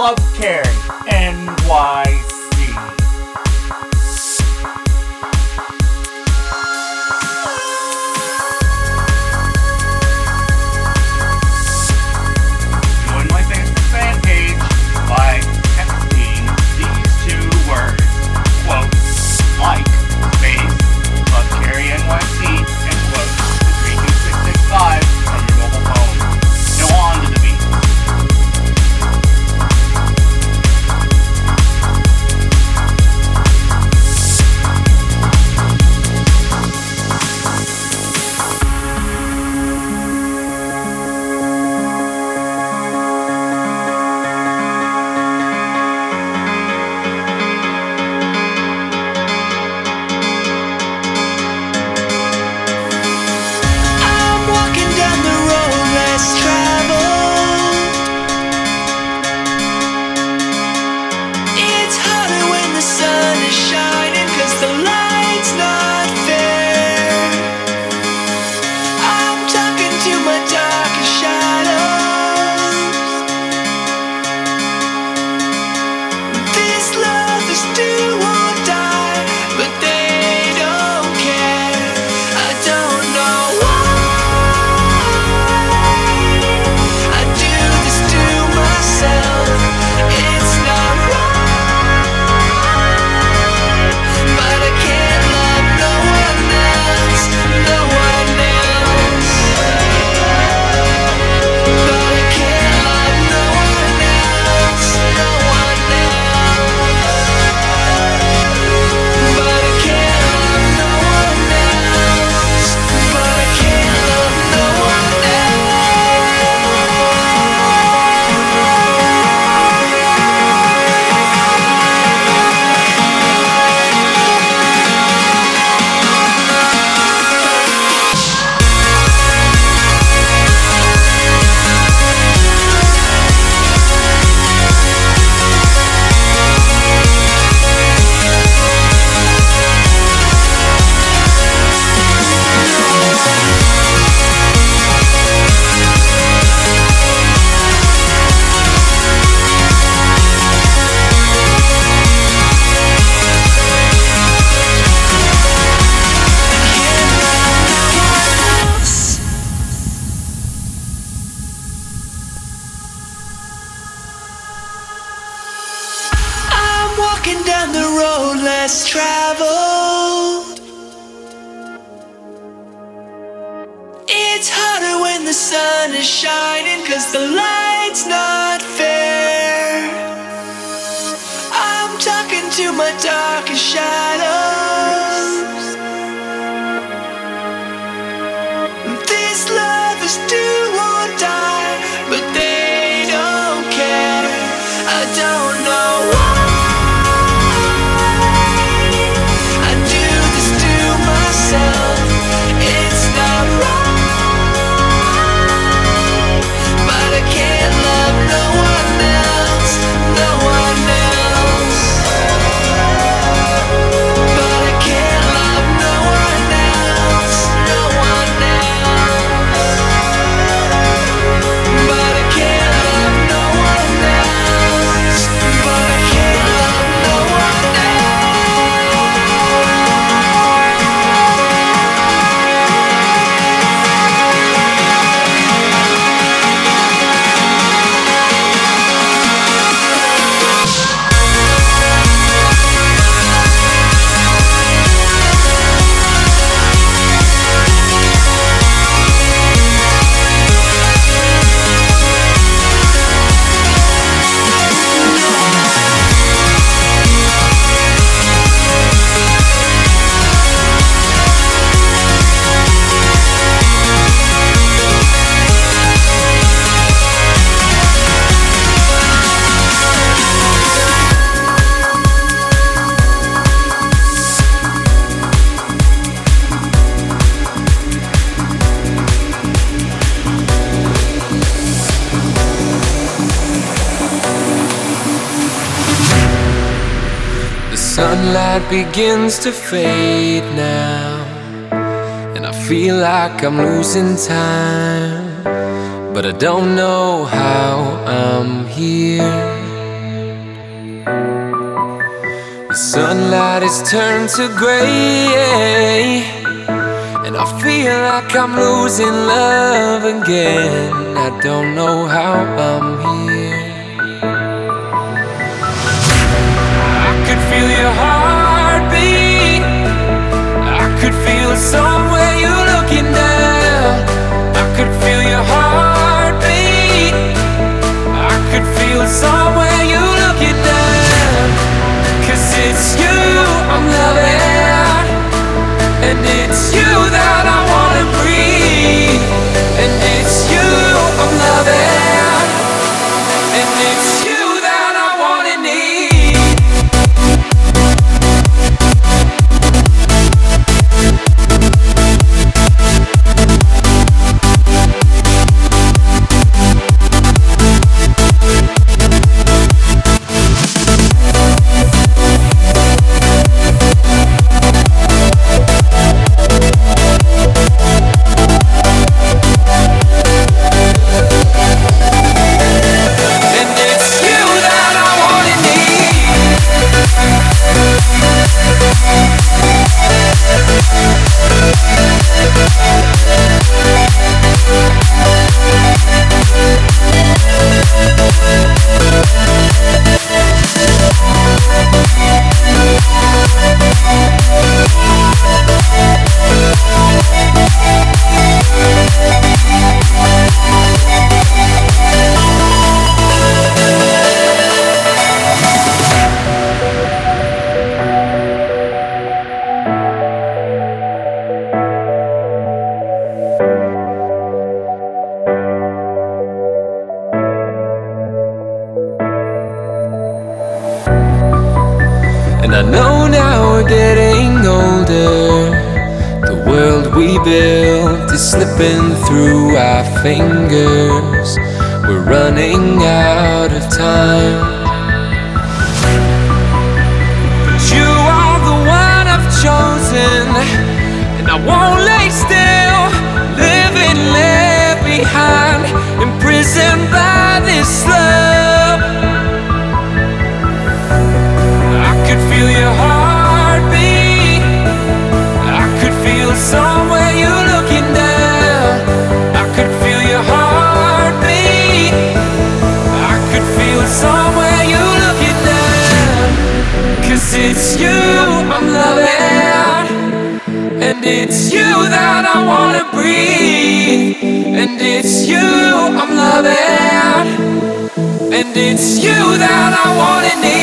Club Carry begins to fade now, and I feel like I'm losing time. but I don't know how I'm here. The sunlight has turned to gray, and I feel like I'm losing love again. I don't know how I'm here. I could feel your heartbeat. And it's you that I wanna breathe. And I know now we're getting older. The world we built is slipping through our fingers. We're running out of time. But you are the one I've chosen, and I won't lay still, living left behind, imprisoned by this love. Your heartbeat. I could feel somewhere you're looking down. I could feel your heartbeat. I could feel it somewhere you're looking down. Cause it's you I'm loving. And it's you that I wanna breathe. And it's you I'm loving. And it's you that I wanna need.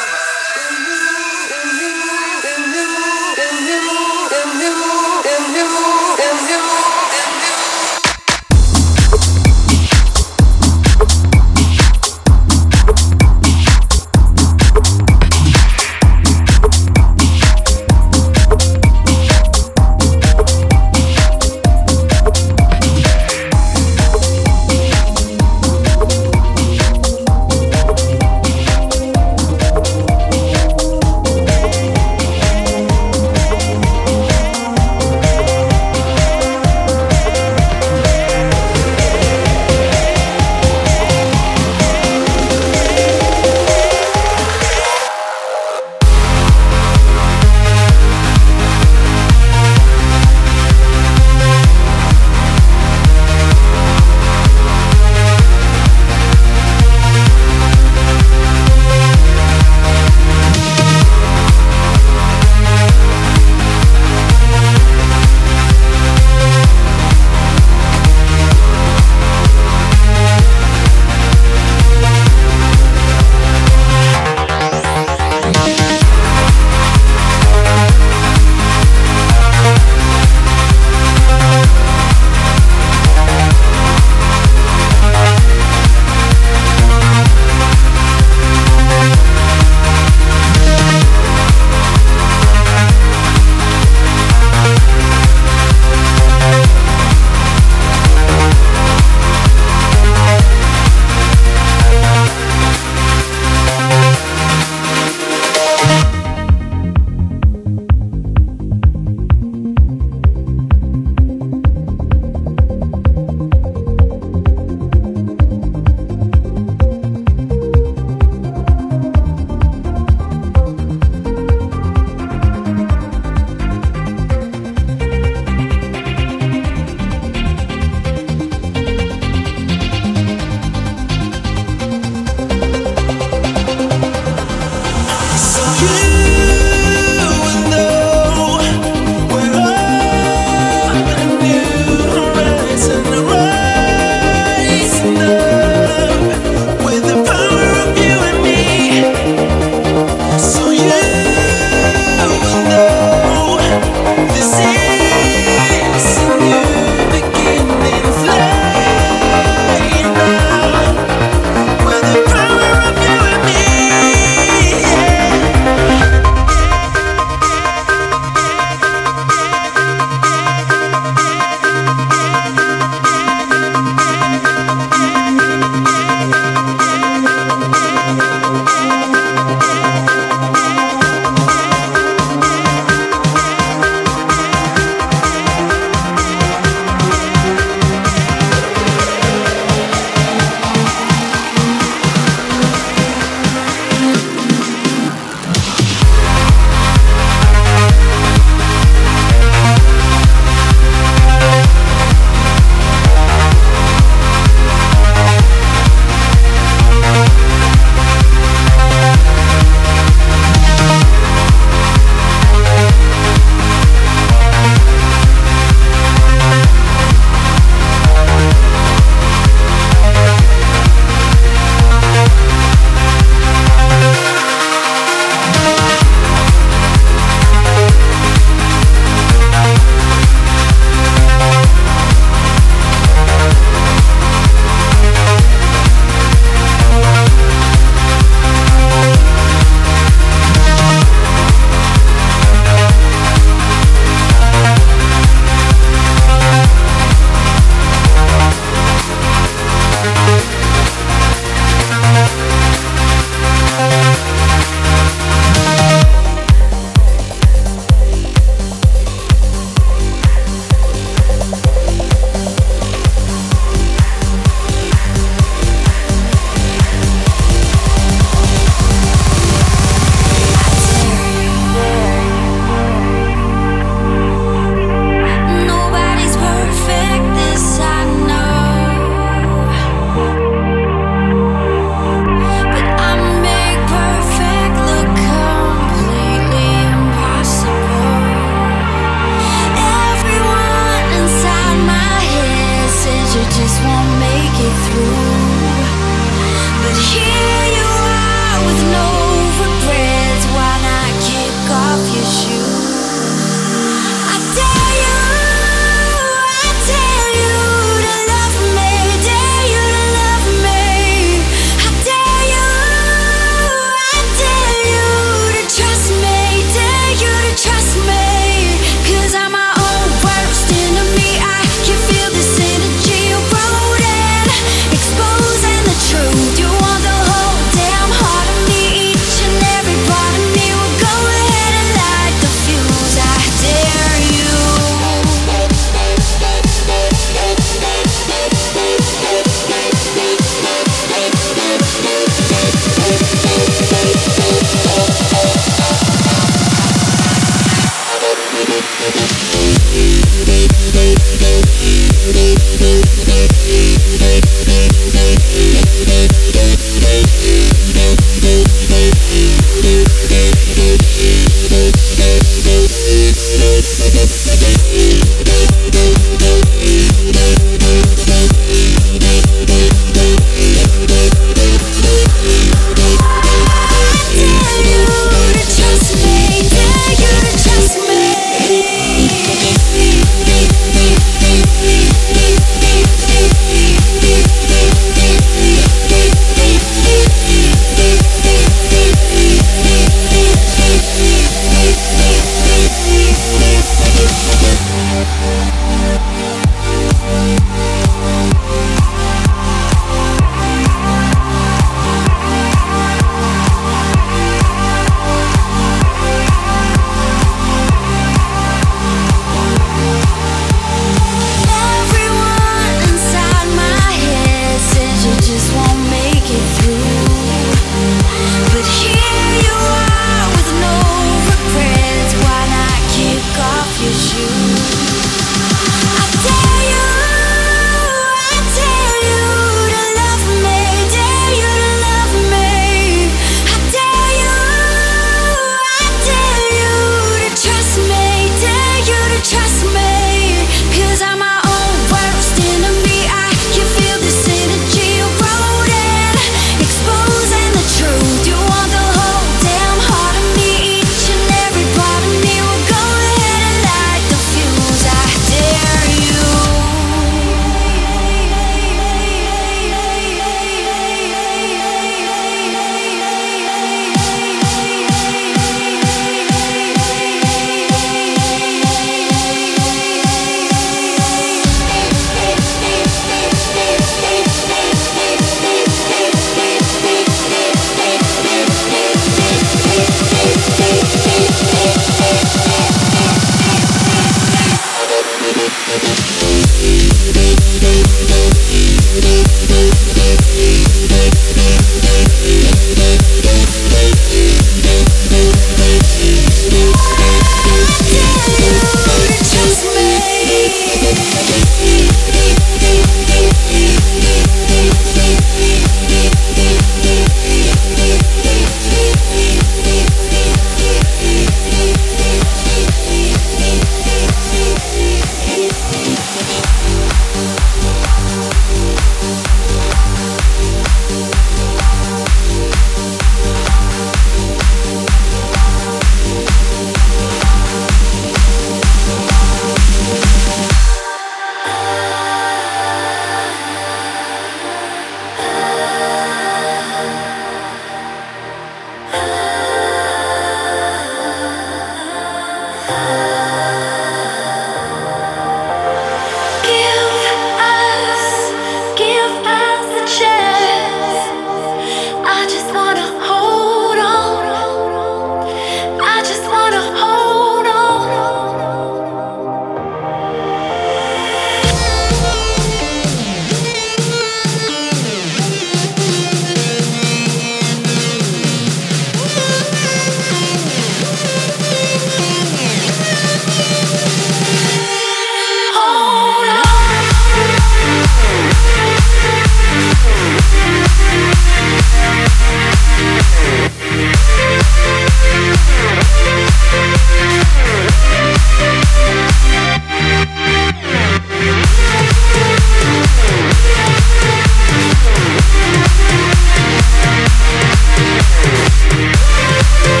Yeah.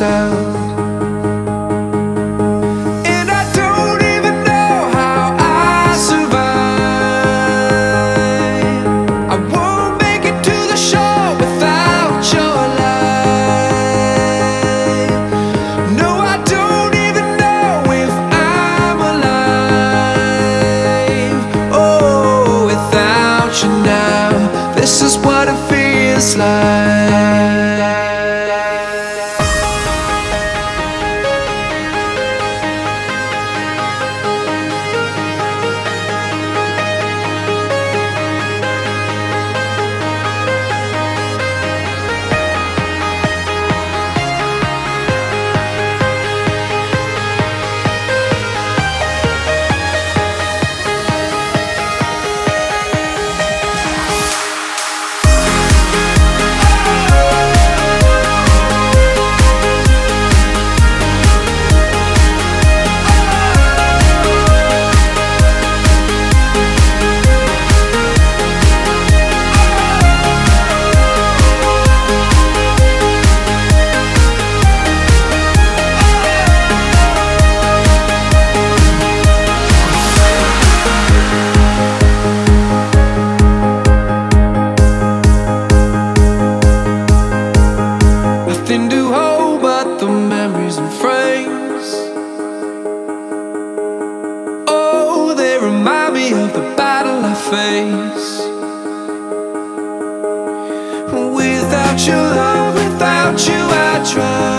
yourself you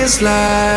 feels like.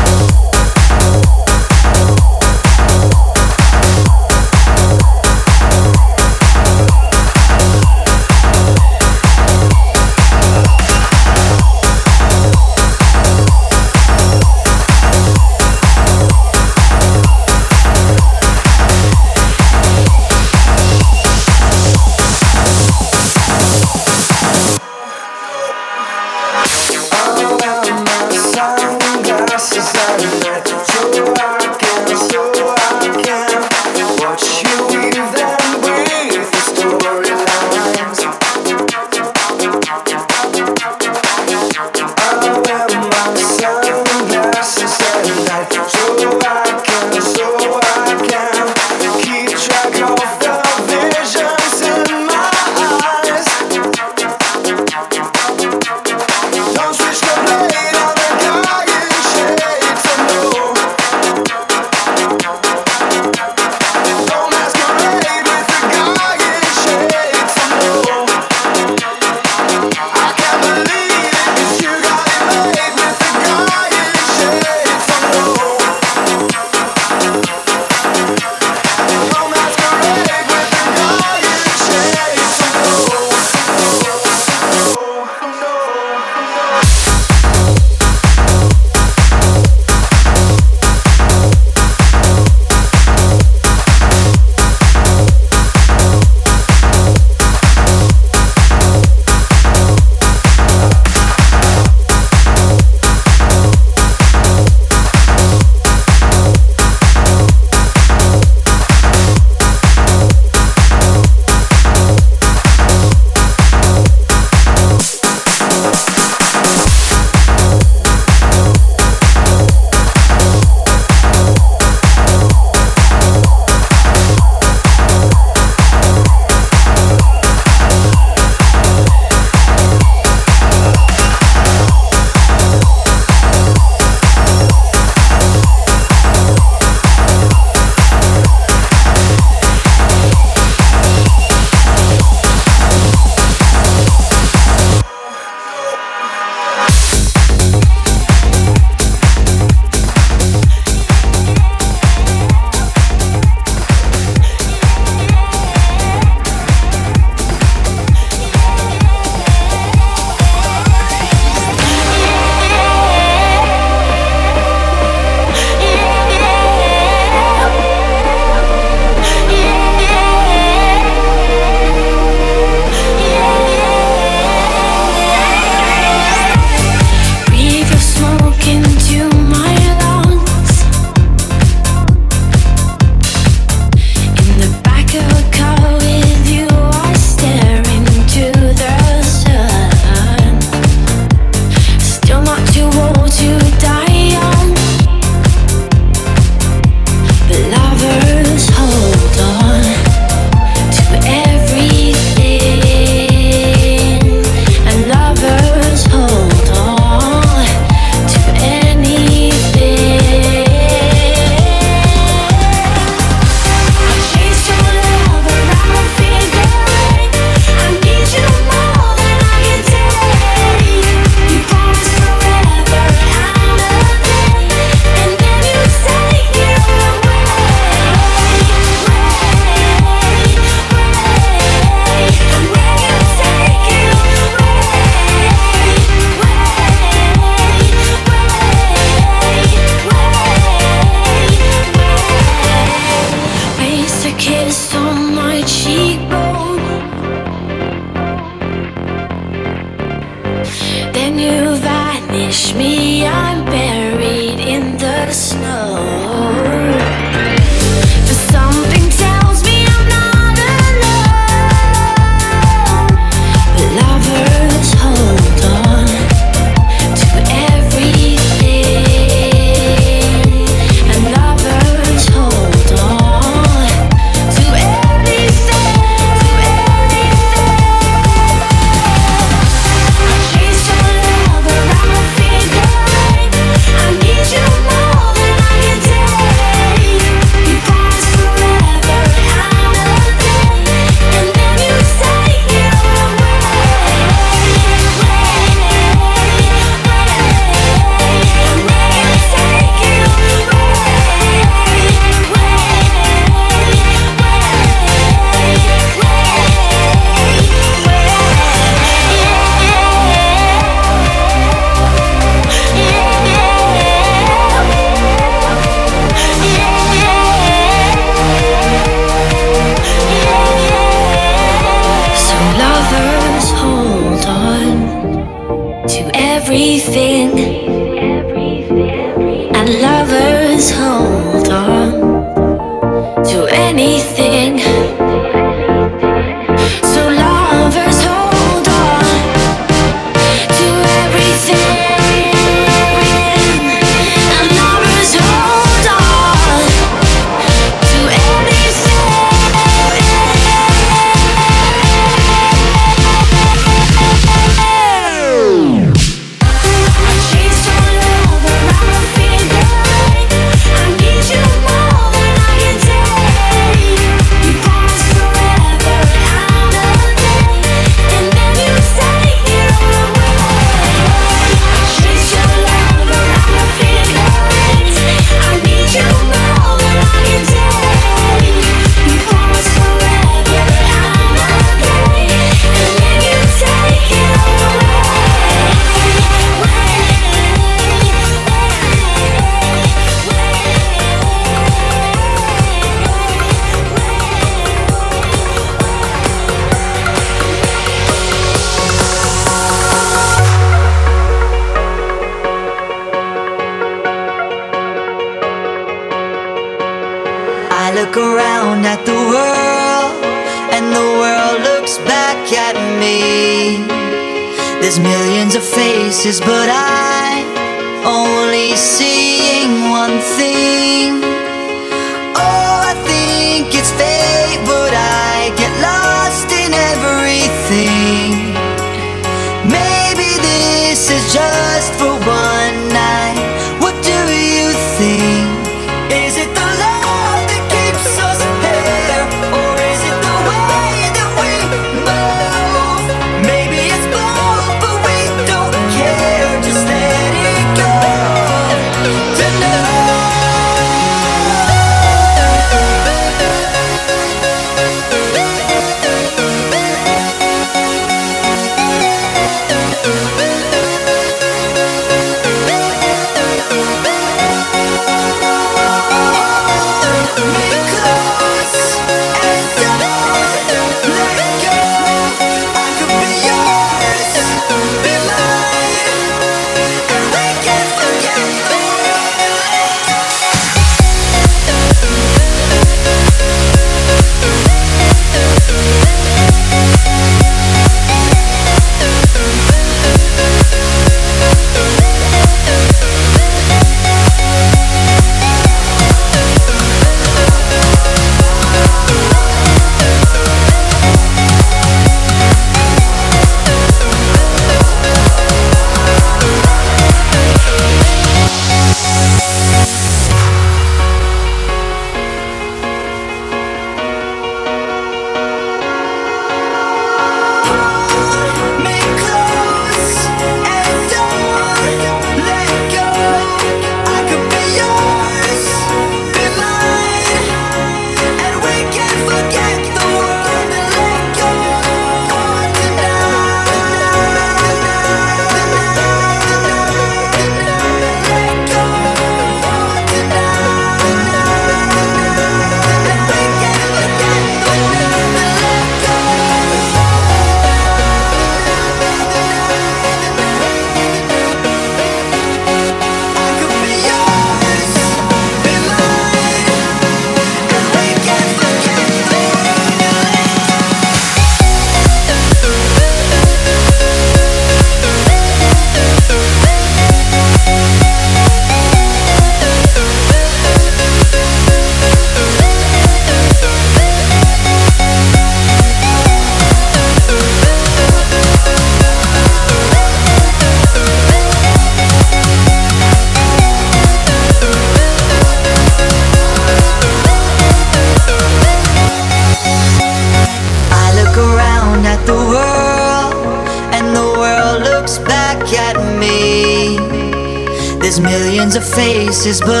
Faces, but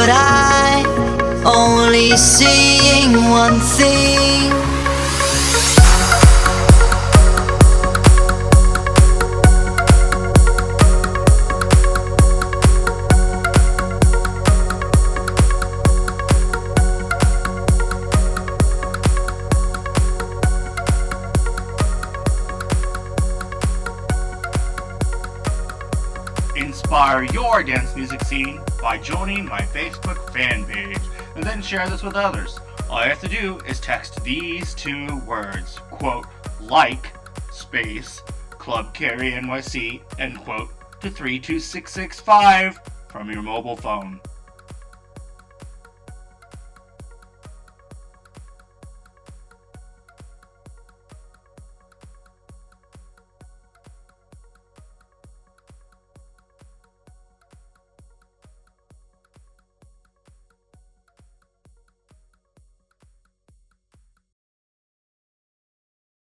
joining my Facebook fan page and then share this with others. All you have to do is text these two words, quote, like, space, Club Carry NYC, end quote, to 32665 from your mobile phone.